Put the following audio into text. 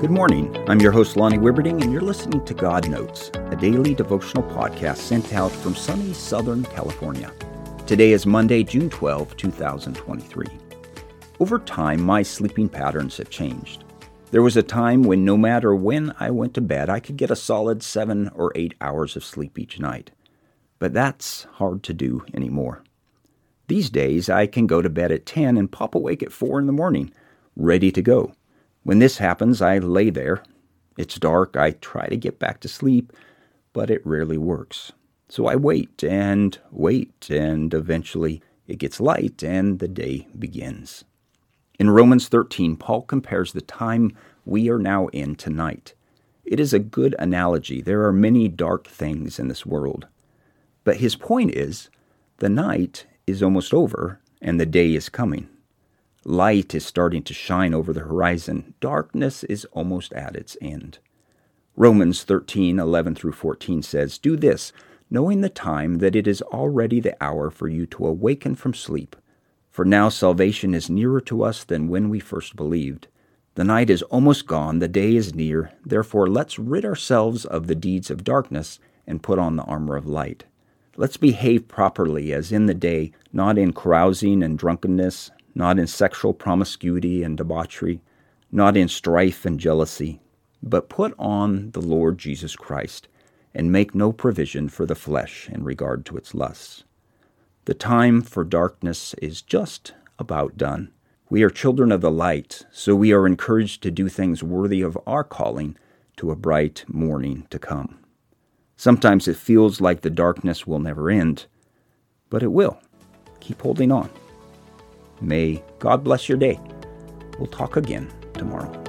Good morning. I'm your host, Lonnie Wibberding, and you're listening to God Notes, a daily devotional podcast sent out from sunny Southern California. Today is Monday, June 12, 2023. Over time, my sleeping patterns have changed. There was a time when no matter when I went to bed, I could get a solid seven or eight hours of sleep each night. But that's hard to do anymore. These days, I can go to bed at 10 and pop awake at 4 in the morning, ready to go. When this happens, I lay there. It's dark. I try to get back to sleep, but it rarely works. So I wait and wait, and eventually it gets light and the day begins. In Romans 13, Paul compares the time we are now in tonight. It is a good analogy. There are many dark things in this world. But his point is the night is almost over and the day is coming. Light is starting to shine over the horizon. Darkness is almost at its end. Romans 13, 11 through 14 says, Do this, knowing the time that it is already the hour for you to awaken from sleep. For now salvation is nearer to us than when we first believed. The night is almost gone, the day is near. Therefore, let's rid ourselves of the deeds of darkness and put on the armor of light. Let's behave properly as in the day, not in carousing and drunkenness, not in sexual promiscuity and debauchery, not in strife and jealousy, but put on the Lord Jesus Christ and make no provision for the flesh in regard to its lusts. The time for darkness is just about done. We are children of the light, so we are encouraged to do things worthy of our calling to a bright morning to come. Sometimes it feels like the darkness will never end, but it will. Keep holding on. May God bless your day. We'll talk again tomorrow.